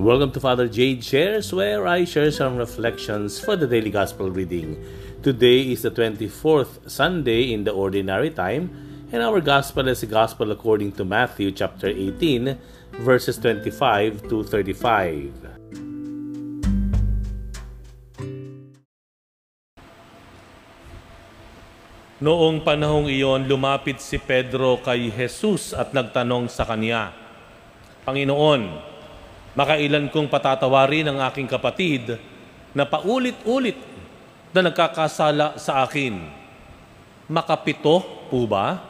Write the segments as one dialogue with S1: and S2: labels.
S1: Welcome to Father Jade Shares, where I share some reflections for the daily gospel reading. Today is the 24th Sunday in the Ordinary Time, and our gospel is the gospel according to Matthew chapter 18, verses 25 to 35. Noong panahong iyon, lumapit si Pedro kay Jesus at nagtanong sa kanya, Panginoon, makailan kong patatawarin ang aking kapatid na paulit-ulit na nagkakasala sa akin? Makapito po ba?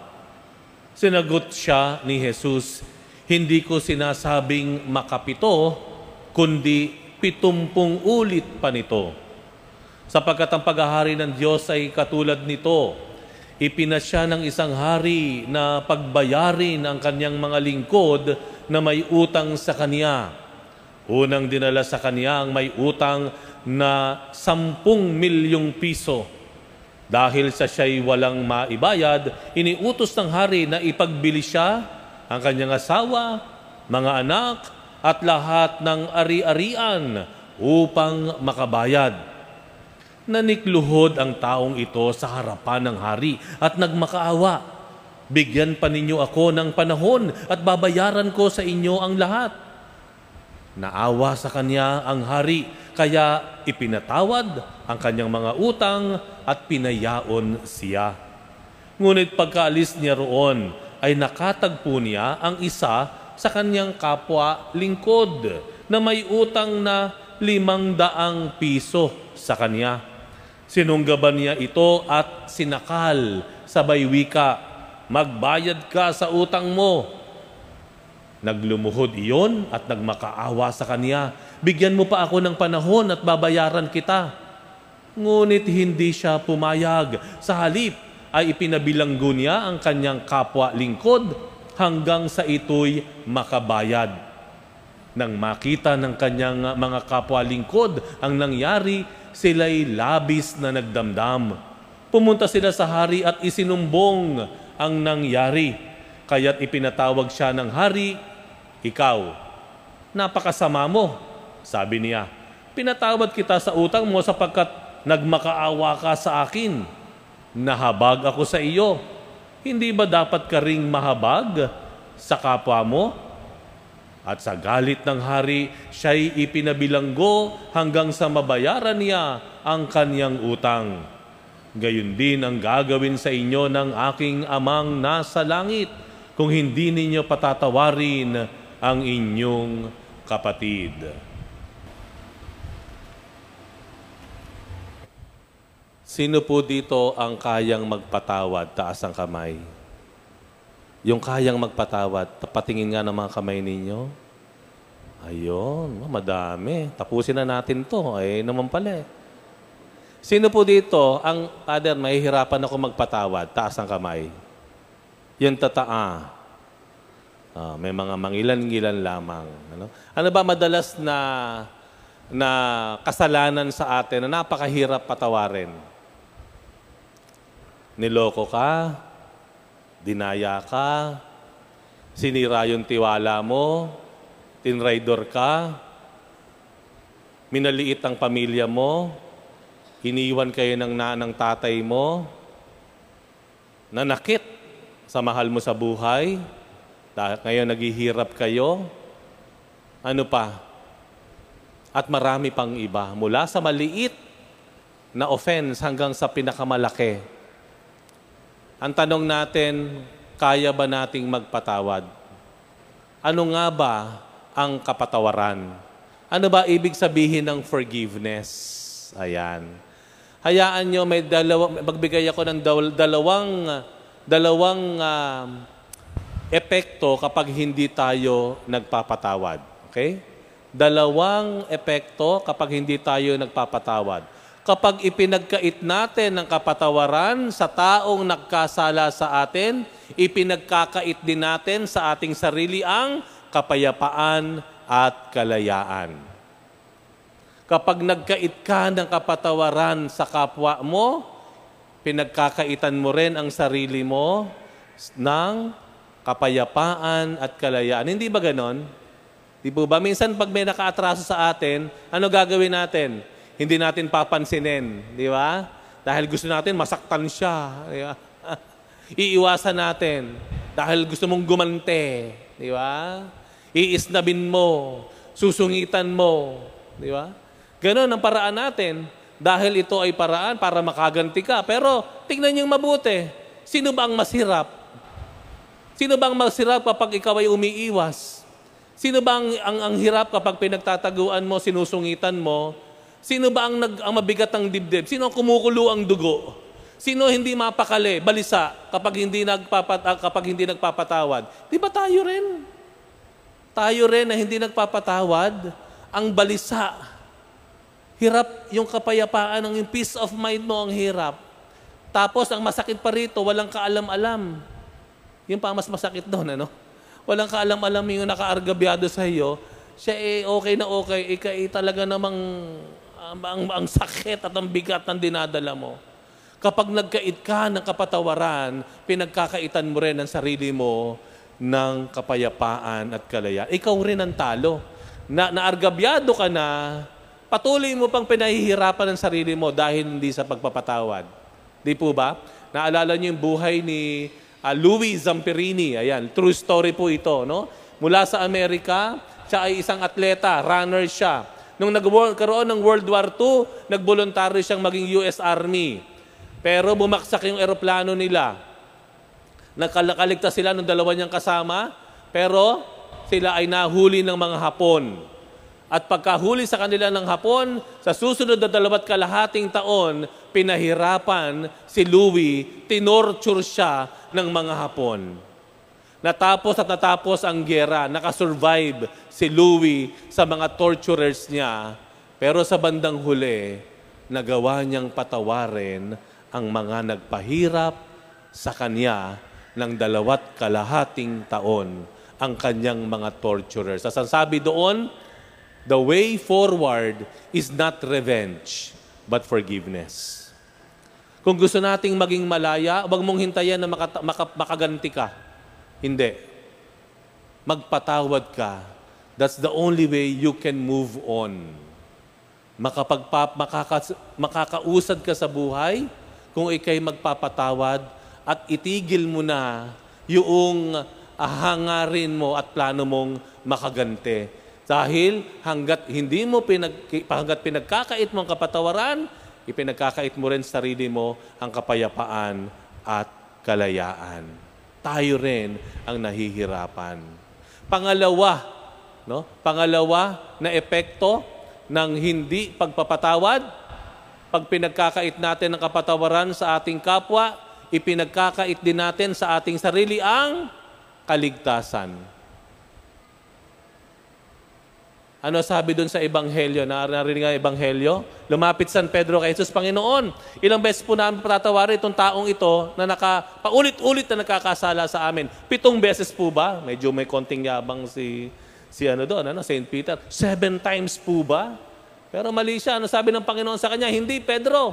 S1: Sinagot siya ni Jesus, Hindi ko sinasabing makapito, kundi pitumpung ulit pa nito. Sapagkat ang paghahari ng Diyos ay katulad nito, ipinasya ng isang hari na pagbayarin ang kanyang mga lingkod na may utang sa kanya. Unang dinala sa kanya ang may utang na sampung milyong piso. Dahil sa siya'y walang maibayad, iniutos ng hari na ipagbili siya, ang kanyang asawa, mga anak, at lahat ng ari-arian upang makabayad nanikluhod ang taong ito sa harapan ng hari at nagmakaawa. Bigyan pa ninyo ako ng panahon at babayaran ko sa inyo ang lahat. Naawa sa kanya ang hari, kaya ipinatawad ang kanyang mga utang at pinayaon siya. Ngunit pagkaalis niya roon, ay nakatagpo niya ang isa sa kanyang kapwa lingkod na may utang na limang daang piso sa kanya. Sinunggaban niya ito at sinakal sabay wika, magbayad ka sa utang mo. Naglumuhod iyon at nagmakaawa sa kanya, bigyan mo pa ako ng panahon at babayaran kita. Ngunit hindi siya pumayag. Sa halip ay ipinabilanggo niya ang kanyang kapwa lingkod hanggang sa ito'y makabayad. Nang makita ng kanyang mga kapwa lingkod ang nangyari, sila'y labis na nagdamdam. Pumunta sila sa hari at isinumbong ang nangyari. Kaya't ipinatawag siya ng hari, Ikaw, napakasama mo, sabi niya. Pinatawad kita sa utang mo sapagkat nagmakaawa ka sa akin. Nahabag ako sa iyo. Hindi ba dapat ka ring mahabag sa kapwa mo? At sa galit ng hari, siya'y ipinabilanggo hanggang sa mabayaran niya ang kanyang utang. Gayun din ang gagawin sa inyo ng aking amang nasa langit kung hindi ninyo patatawarin ang inyong kapatid. Sino po dito ang kayang magpatawad? Taas ang kamay. Yung kayang magpatawad, patingin nga ng mga kamay ninyo. Ayun, madami. Tapusin na natin to. Ay naman pala eh. Sino po dito, ang father, mahihirapan ako magpatawad? Taas ang kamay. Yung tataa. Ah, may mga mangilan-ngilan lamang. Ano? ano ba madalas na na kasalanan sa atin na napakahirap patawarin? Niloko ka, dinaya ka, sinira yung tiwala mo, tinraidor ka, minaliit ang pamilya mo, iniwan kayo ng nanang tatay mo, nanakit sa mahal mo sa buhay, ngayon naghihirap kayo, ano pa? At marami pang iba, mula sa maliit na offense hanggang sa pinakamalaki ang tanong natin, kaya ba nating magpatawad? Ano nga ba ang kapatawaran? Ano ba ibig sabihin ng forgiveness? Ayan. Hayaan nyo, may dalawa, magbigay ako ng dalawang, dalawang uh, epekto kapag hindi tayo nagpapatawad. Okay? Dalawang epekto kapag hindi tayo nagpapatawad kapag ipinagkait natin ng kapatawaran sa taong nagkasala sa atin, ipinagkakait din natin sa ating sarili ang kapayapaan at kalayaan. Kapag nagkait ka ng kapatawaran sa kapwa mo, pinagkakaitan mo rin ang sarili mo ng kapayapaan at kalayaan. Hindi ba ganon? Di po ba? Minsan pag may nakaatraso sa atin, ano gagawin natin? Hindi natin papansinin. Di ba? Dahil gusto natin masaktan siya. Di ba? Iiwasan natin. Dahil gusto mong gumante. Di ba? Iisnabin mo. Susungitan mo. Di ba? Ganon ang paraan natin. Dahil ito ay paraan para makaganti ka. Pero tingnan niyong mabuti. Sino ba ang masirap? Sino bang masirap kapag ikaw ay umiiwas? Sino ba ang, ang, ang hirap kapag pinagtataguan mo, sinusungitan mo? Sino ba ang, nag, ang mabigat ng dibdib? Sino ang kumukulo ang dugo? Sino hindi mapakali, balisa kapag hindi nagpapat ah, kapag hindi nagpapatawad? Di ba tayo rin? Tayo rin na hindi nagpapatawad, ang balisa. Hirap yung kapayapaan, ang peace of mind mo ang hirap. Tapos ang masakit pa rito, walang kaalam-alam. Yung pa mas masakit doon, ano? walang kaalam-alam yung nakaargabyado sa iyo, siya eh okay na okay, ika eh, talaga namang um, ang, ang sakit at ang bigat ng dinadala mo. Kapag nagkait ka ng kapatawaran, pinagkakaitan mo rin ang sarili mo ng kapayapaan at kalaya. Ikaw rin ang talo. Na, naargabyado ka na, patuloy mo pang pinahihirapan ang sarili mo dahil hindi sa pagpapatawad. Di po ba? Naalala niyo yung buhay ni uh, Louis Zamperini. Ayan, true story po ito. No? Mula sa Amerika, siya ay isang atleta, runner siya. Nung nagkaroon ng World War II, nagboluntaryo siyang maging US Army. Pero bumaksak yung eroplano nila. Nakalikaligtas sila ng dalawa niyang kasama, pero sila ay nahuli ng mga Hapon. At pagkahuli sa kanila ng Hapon, sa susunod na dalawat kalahating taon, pinahirapan si Louis, tinorture siya ng mga Hapon. Natapos at natapos ang gera, nakasurvive si Louis sa mga torturers niya, pero sa bandang huli, nagawa niyang patawarin ang mga nagpahirap sa kanya ng dalawat kalahating taon ang kanyang mga torturers. As sabi doon, The way forward is not revenge, but forgiveness. Kung gusto nating maging malaya, huwag mong hintayan na maka, maka, makaganti ka. Hindi. Magpatawad ka. That's the only way you can move on. Makapagpa, makaka, makakausad ka sa buhay kung ikay magpapatawad at itigil mo na yung hangarin mo at plano mong makagante dahil hanggat hindi mo pinag, hanggat pinagkakait mo ang kapatawaran, ipinagkakait mo rin sarili mo ang kapayapaan at kalayaan. Tayo rin ang nahihirapan. Pangalawa, no? Pangalawa na epekto ng hindi pagpapatawad, pag pinagkakait natin ang kapatawaran sa ating kapwa, ipinagkakait din natin sa ating sarili ang kaligtasan. Ano sabi doon sa Ebanghelyo? Narinig nga Ebanghelyo? Lumapit San Pedro kay Jesus, Panginoon, ilang beses po namin patatawarin itong taong ito na naka, paulit-ulit na nakakasala sa amin. Pitong beses po ba? Medyo may konting yabang si, si ano doon, ano, St. Peter. Seven times po ba? Pero mali siya. Ano sabi ng Panginoon sa kanya? Hindi, Pedro.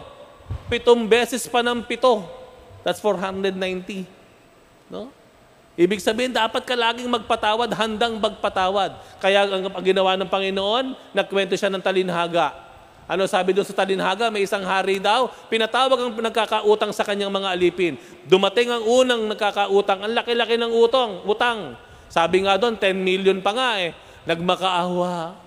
S1: Pitong beses pa ng pito. That's 490. No? Ibig sabihin, dapat ka laging magpatawad, handang magpatawad. Kaya ang, ginawa ng Panginoon, nagkwento siya ng talinhaga. Ano sabi doon sa talinhaga? May isang hari daw, pinatawag ang nagkakautang sa kanyang mga alipin. Dumating ang unang nagkakautang, ang laki-laki ng utong, utang. Sabi nga doon, 10 million pa nga eh. Nagmakaawa.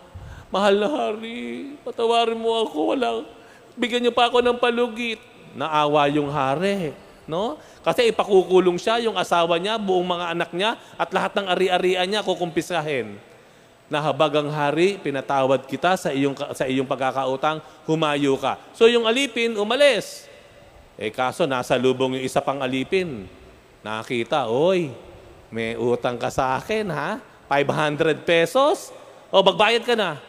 S1: Mahal na hari, patawarin mo ako, wala. Bigyan niyo pa ako ng palugit. Naawa yung hari. No? Kasi ipakukulong siya, yung asawa niya, buong mga anak niya, at lahat ng ari-arian niya kukumpisahin. Nahabag ang hari, pinatawad kita sa iyong, sa iyong pagkakautang, humayo ka. So yung alipin, umalis. Eh kaso, nasa lubong yung isa pang alipin. Nakita, oy, may utang ka sa akin, ha? 500 pesos? O, magbayad ka na.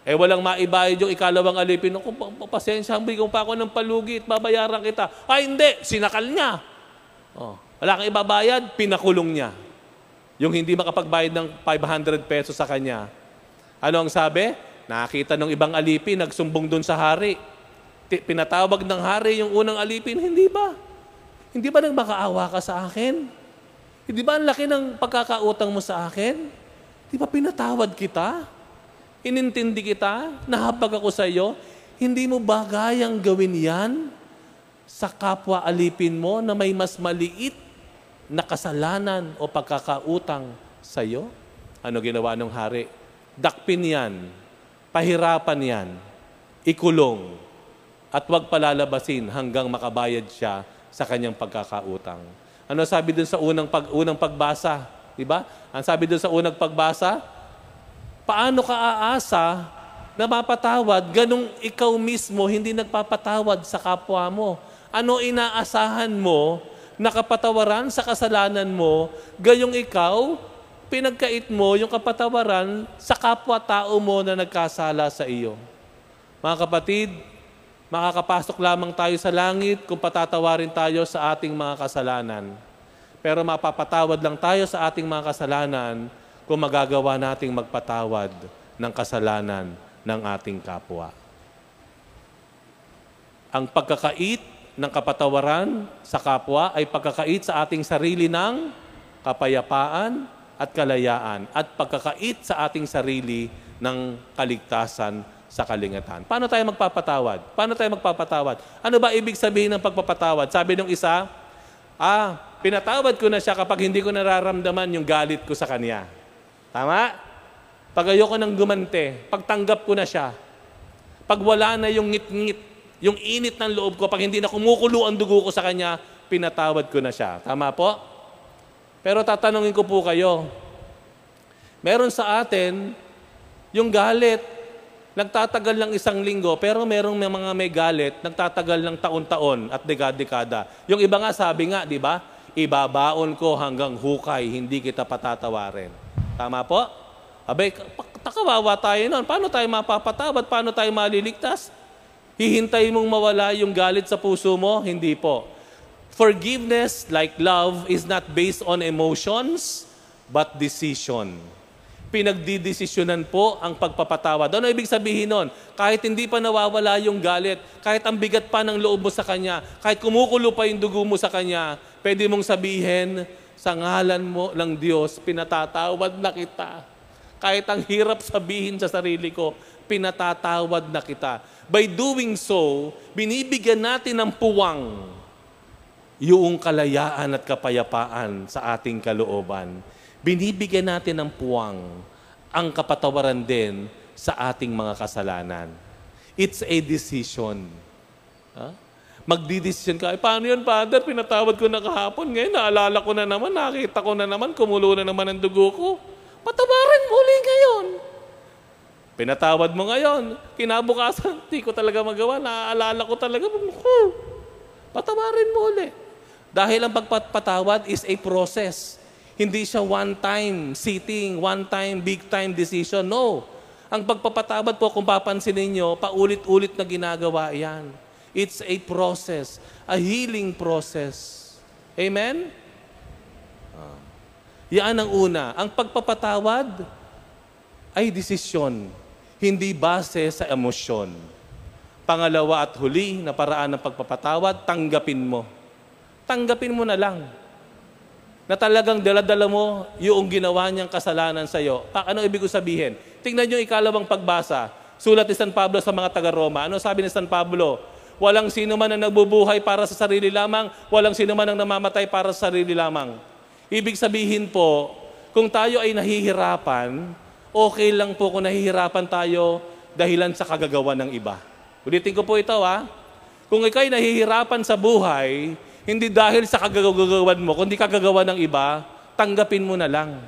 S1: Eh, walang maibayad yung ikalawang alipin. Ako, pasensya, bigyan pa ako ng palugit, babayaran kita. Ay, hindi, sinakal niya. Oh, wala kang ibabayad, pinakulong niya. Yung hindi makapagbayad ng 500 pesos sa kanya. Ano ang sabi? Nakita ng ibang alipin, nagsumbong doon sa hari. Pinatawag ng hari yung unang alipin, hindi ba? Hindi ba nagmakaawa ka sa akin? Hindi ba ang laki ng pagkakautang mo sa akin? Di ba pinatawad kita? Inintindi kita? Nahabag ako sa iyo? Hindi mo bagayang gawin yan sa kapwa alipin mo na may mas maliit na kasalanan o pagkakautang sa iyo? Ano ginawa ng hari? Dakpin yan, pahirapan yan, ikulong, at huwag palalabasin hanggang makabayad siya sa kanyang pagkakautang. Ano sabi dun sa unang, pag, unang pagbasa? Di ba? Ang sabi dun sa unang pagbasa, paano ka aasa na mapatawad ganong ikaw mismo hindi nagpapatawad sa kapwa mo? Ano inaasahan mo na kapatawaran sa kasalanan mo, gayong ikaw, pinagkait mo yung kapatawaran sa kapwa-tao mo na nagkasala sa iyo. Mga kapatid, makakapasok lamang tayo sa langit kung patatawarin tayo sa ating mga kasalanan. Pero mapapatawad lang tayo sa ating mga kasalanan kung magagawa nating magpatawad ng kasalanan ng ating kapwa. Ang pagkakait ng kapatawaran sa kapwa ay pagkakait sa ating sarili ng kapayapaan at kalayaan at pagkakait sa ating sarili ng kaligtasan sa kalingatan. Paano tayo magpapatawad? Paano tayo magpapatawad? Ano ba ibig sabihin ng pagpapatawad? Sabi nung isa, ah, pinatawad ko na siya kapag hindi ko nararamdaman yung galit ko sa kanya. Tama? Pag ayoko nang gumante, pagtanggap ko na siya. Pag wala na yung ngit-ngit yung init ng loob ko, pag hindi na kumukulo ang dugo ko sa Kanya, pinatawad ko na siya. Tama po? Pero tatanungin ko po kayo, meron sa atin, yung galit, nagtatagal lang isang linggo, pero merong may mga may galit, nagtatagal ng taon-taon at dekada-dekada. Yung iba nga sabi nga, di ba? Ibabaon ko hanggang hukay, hindi kita patatawarin. Tama po? Abay, takawawa tayo nun. Paano tayo mapapatawad? Paano tayo maliligtas? Hihintay mong mawala yung galit sa puso mo? Hindi po. Forgiveness, like love, is not based on emotions, but decision. Pinagdidesisyonan po ang pagpapatawad. Ano ibig sabihin nun? Kahit hindi pa nawawala yung galit, kahit ang bigat pa ng loob mo sa Kanya, kahit kumukulo pa yung dugo mo sa Kanya, pwede mong sabihin, sa ngalan mo ng Diyos, pinatatawad na kita. Kahit ang hirap sabihin sa sarili ko, pinatatawad na kita. By doing so, binibigyan natin ng puwang yung kalayaan at kapayapaan sa ating kalooban. Binibigyan natin ng puwang ang kapatawaran din sa ating mga kasalanan. It's a decision. Ha? Magdidesisyon ka, eh, paano yun, Father? Pinatawad ko na kahapon. Ngayon, naalala ko na naman, nakita ko na naman, kumulo na naman ang dugo ko. Patawarin mo ulit ngayon. Pinatawad mo ngayon. Kinabukasan, di ko talaga magawa. Naaalala ko talaga. Patawarin mo ulit. Dahil ang pagpapatawad is a process. Hindi siya one-time sitting, one-time, big-time decision. No. Ang pagpapatawad po, kung papansin ninyo, paulit-ulit na ginagawa yan. It's a process, a healing process. Amen? Ah. Yan ang una. Ang pagpapatawad ay desisyon hindi base sa emosyon. Pangalawa at huli na paraan ng pagpapatawad, tanggapin mo. Tanggapin mo na lang na talagang daladala mo yung ginawa niyang kasalanan sa iyo. Ano ibig sabihin? Tingnan niyo ikalawang pagbasa. Sulat ni San Pablo sa mga taga-Roma. Ano sabi ni San Pablo? Walang sino man ang nagbubuhay para sa sarili lamang, walang sino man ang namamatay para sa sarili lamang. Ibig sabihin po, kung tayo ay nahihirapan, okay lang po kung nahihirapan tayo dahilan sa kagagawa ng iba. Ulitin ko po ito ha. Kung ikaw'y nahihirapan sa buhay, hindi dahil sa kagagawan mo, kundi kagagawa ng iba, tanggapin mo na lang.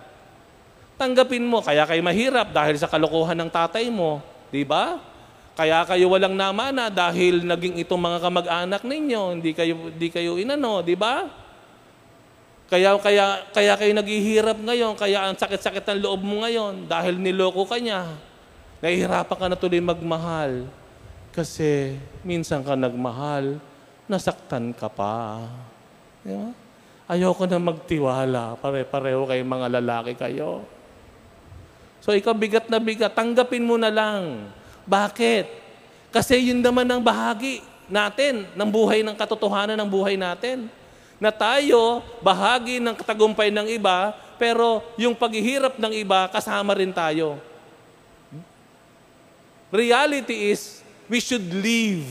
S1: Tanggapin mo, kaya kayo mahirap dahil sa kalokohan ng tatay mo. Di ba? Kaya kayo walang namana dahil naging itong mga kamag-anak ninyo, hindi kayo, hindi kayo inano, di ba? Kaya, kaya, kaya kayo naghihirap ngayon, kaya ang sakit-sakit ng loob mo ngayon dahil niloko ka niya. Nahihirapan ka na tuloy magmahal. Kasi minsan ka nagmahal, nasaktan ka pa. Di ba? Ayoko na magtiwala. Pare-pareho kayong mga lalaki kayo. So ikaw bigat na bigat, tanggapin mo na lang. Bakit? Kasi yun naman ang bahagi natin ng buhay ng katotohanan ng buhay natin na tayo bahagi ng katagumpay ng iba, pero yung paghihirap ng iba, kasama rin tayo. Reality is, we should live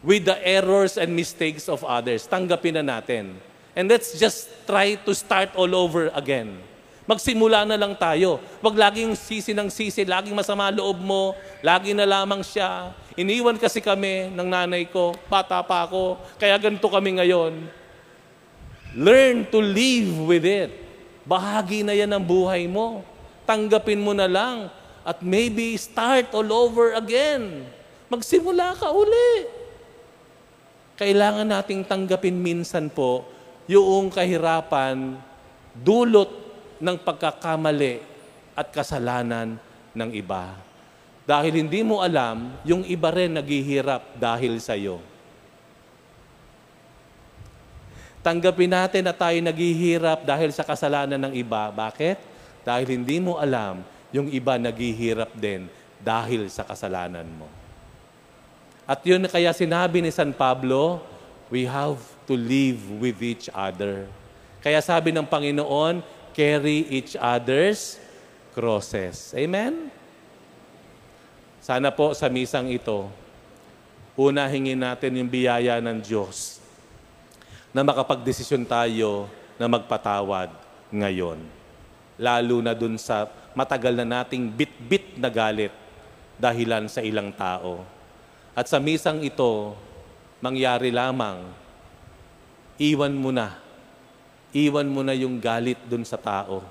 S1: with the errors and mistakes of others. Tanggapin na natin. And let's just try to start all over again. Magsimula na lang tayo. Huwag laging sisi ng sisi, laging masama loob mo, lagi na lamang siya. Iniwan kasi kami ng nanay ko, bata pa ako, kaya ganito kami ngayon. Learn to live with it. Bahagi na yan ng buhay mo. Tanggapin mo na lang at maybe start all over again. Magsimula ka uli. Kailangan nating tanggapin minsan po yung kahirapan dulot ng pagkakamali at kasalanan ng iba. Dahil hindi mo alam, yung iba rin naghihirap dahil sa iyo. Tanggapin natin na tayo naghihirap dahil sa kasalanan ng iba. Bakit? Dahil hindi mo alam, yung iba naghihirap din dahil sa kasalanan mo. At yun kaya sinabi ni San Pablo, we have to live with each other. Kaya sabi ng Panginoon, carry each other's crosses. Amen? Sana po sa misang ito, una hingin natin yung biyaya ng Diyos na makapagdesisyon tayo na magpatawad ngayon. Lalo na dun sa matagal na nating bit-bit na galit dahilan sa ilang tao. At sa misang ito, mangyari lamang, iwan mo na iwan mo na yung galit dun sa tao.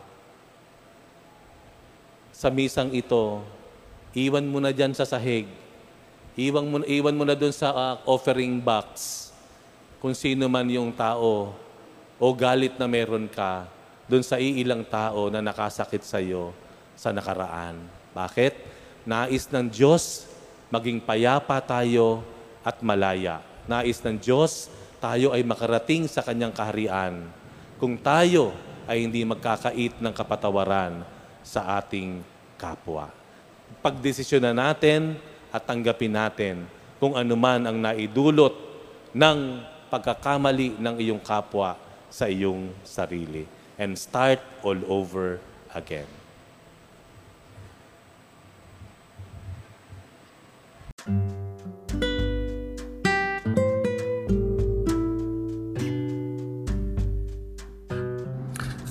S1: Sa misang ito, iwan mo na dyan sa sahig. Iwan mo, iwan mo na dun sa uh, offering box. Kung sino man yung tao o galit na meron ka dun sa iilang tao na nakasakit sa iyo sa nakaraan. Bakit? Nais ng Diyos maging payapa tayo at malaya. Nais ng Diyos tayo ay makarating sa kanyang kaharian kung tayo ay hindi magkakait ng kapatawaran sa ating kapwa. Pagdesisyon na natin at tanggapin natin kung anuman ang naidulot ng pagkakamali ng iyong kapwa sa iyong sarili. And start all over again.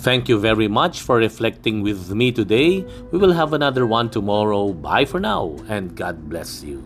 S1: Thank you very much for reflecting with me today. We will have another one tomorrow. Bye for now, and God bless you.